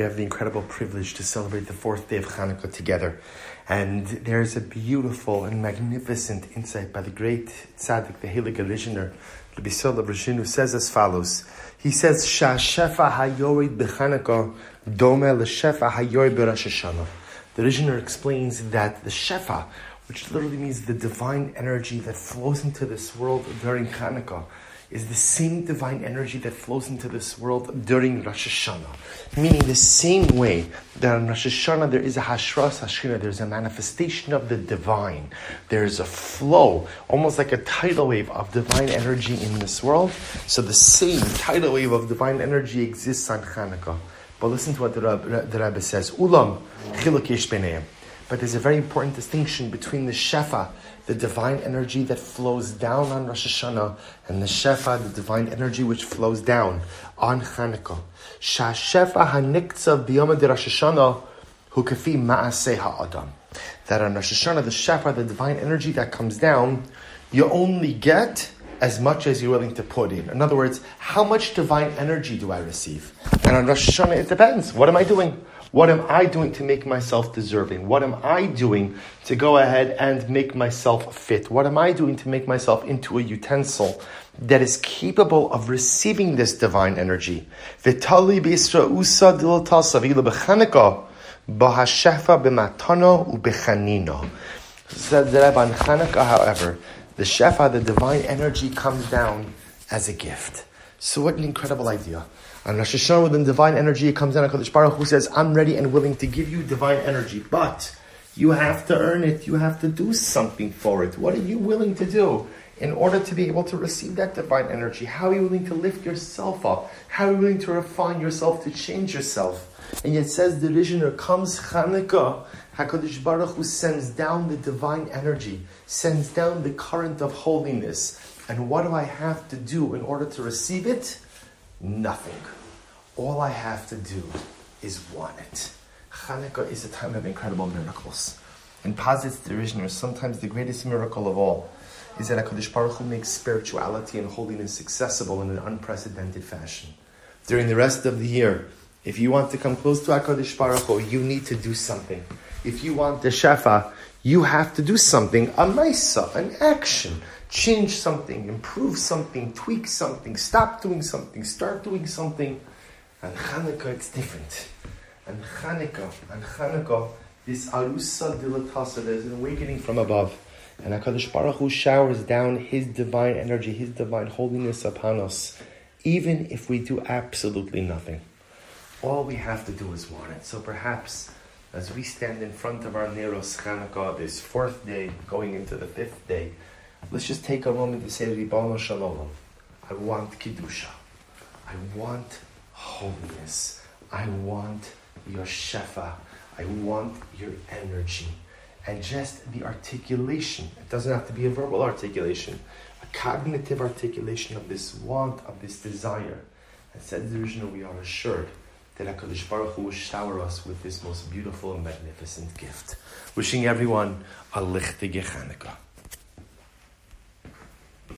we have the incredible privilege to celebrate the fourth day of Hanukkah together. And there's a beautiful and magnificent insight by the great tzaddik, the Heilig Rizhiner, Rabbi Sola who says as follows. He says, Sha shefa hayorid b'Hanukkah dome l'shefa hayorid b'Rosh Hashanah. The Rizhiner explains that the shefa, which literally means the divine energy that flows into this world during Hanukkah, is the same divine energy that flows into this world during Rosh Hashanah. Meaning the same way that on Rosh Hashanah there is a Hashras Hashkina, there's a manifestation of the divine. There is a flow, almost like a tidal wave of divine energy in this world. So the same tidal wave of divine energy exists on Hanukkah. But listen to what the the Rebbe says. Ulam chiluk But there's a very important distinction between the shefa, the divine energy that flows down on Rosh Hashanah, and the Shefa, the divine energy which flows down on Chanukah. Shefa hanikza biyoma de Rosh Hashanah hu kafi ma'aseh ha'adam. That on Rosh Hashanah, the Shefa, the divine energy that comes down, you only get as much as you're willing to put in. In other words, how much divine energy do I receive? And on Rosh Hashanah, it depends. What am I doing? What am I doing to make myself deserving? What am I doing to go ahead and make myself fit? What am I doing to make myself into a utensil that is capable of receiving this divine energy? Vitali Said the Rebbe on Chanukah, however, the Shefa, the divine energy, comes down as a gift. So what an incredible idea. And Rosh Hashanah, within divine energy, it comes down to Kadosh Baruch Hu says, I'm ready and willing to give you divine energy, but you have to earn it. You have to do something for it. What are you willing to do in order to be able to receive that divine energy? How are you willing to lift yourself up? How are you willing to refine yourself, to change yourself? And yet says the Rizhiner, comes Chanukah, HaKadosh Baruch Hu sends down the divine energy, sends down the current of holiness. And what do I have to do in order to receive it? Nothing. All I have to do is want it. Hanukkah is a time of incredible miracles. And posits the Rizhiner, sometimes the greatest miracle of all is that HaKadosh Baruch Hu makes spirituality and holiness accessible in an unprecedented fashion. During the rest of the year, if you want to come close to HaKadosh Baruch Hu, you need to do something. If you want the Shefa, you have to do something, a maisa, an action change something, improve something, tweak something, stop doing something, start doing something. And Hanukkah, it's different. And Hanukkah, and Hanukkah, this arusa dilatasa, there's an awakening from above. And HaKadosh Baruch Hu showers down His divine energy, His divine holiness upon us, even if we do absolutely nothing. All we have to do is want it. So perhaps as we stand in front of our Neros Hanukkah, this fourth day, going into the fifth day, Let's just take a moment to say, Ribono Shel Olam, I want Kiddusha. I want holiness. I want your Shefa. I want your energy. And just the articulation, it doesn't have to be a verbal articulation, a cognitive articulation of this want, of this desire. And said the original, we are assured that HaKadosh Baruch Hu will shower us with this most beautiful and magnificent gift. Wishing everyone a lichtige Chanukah.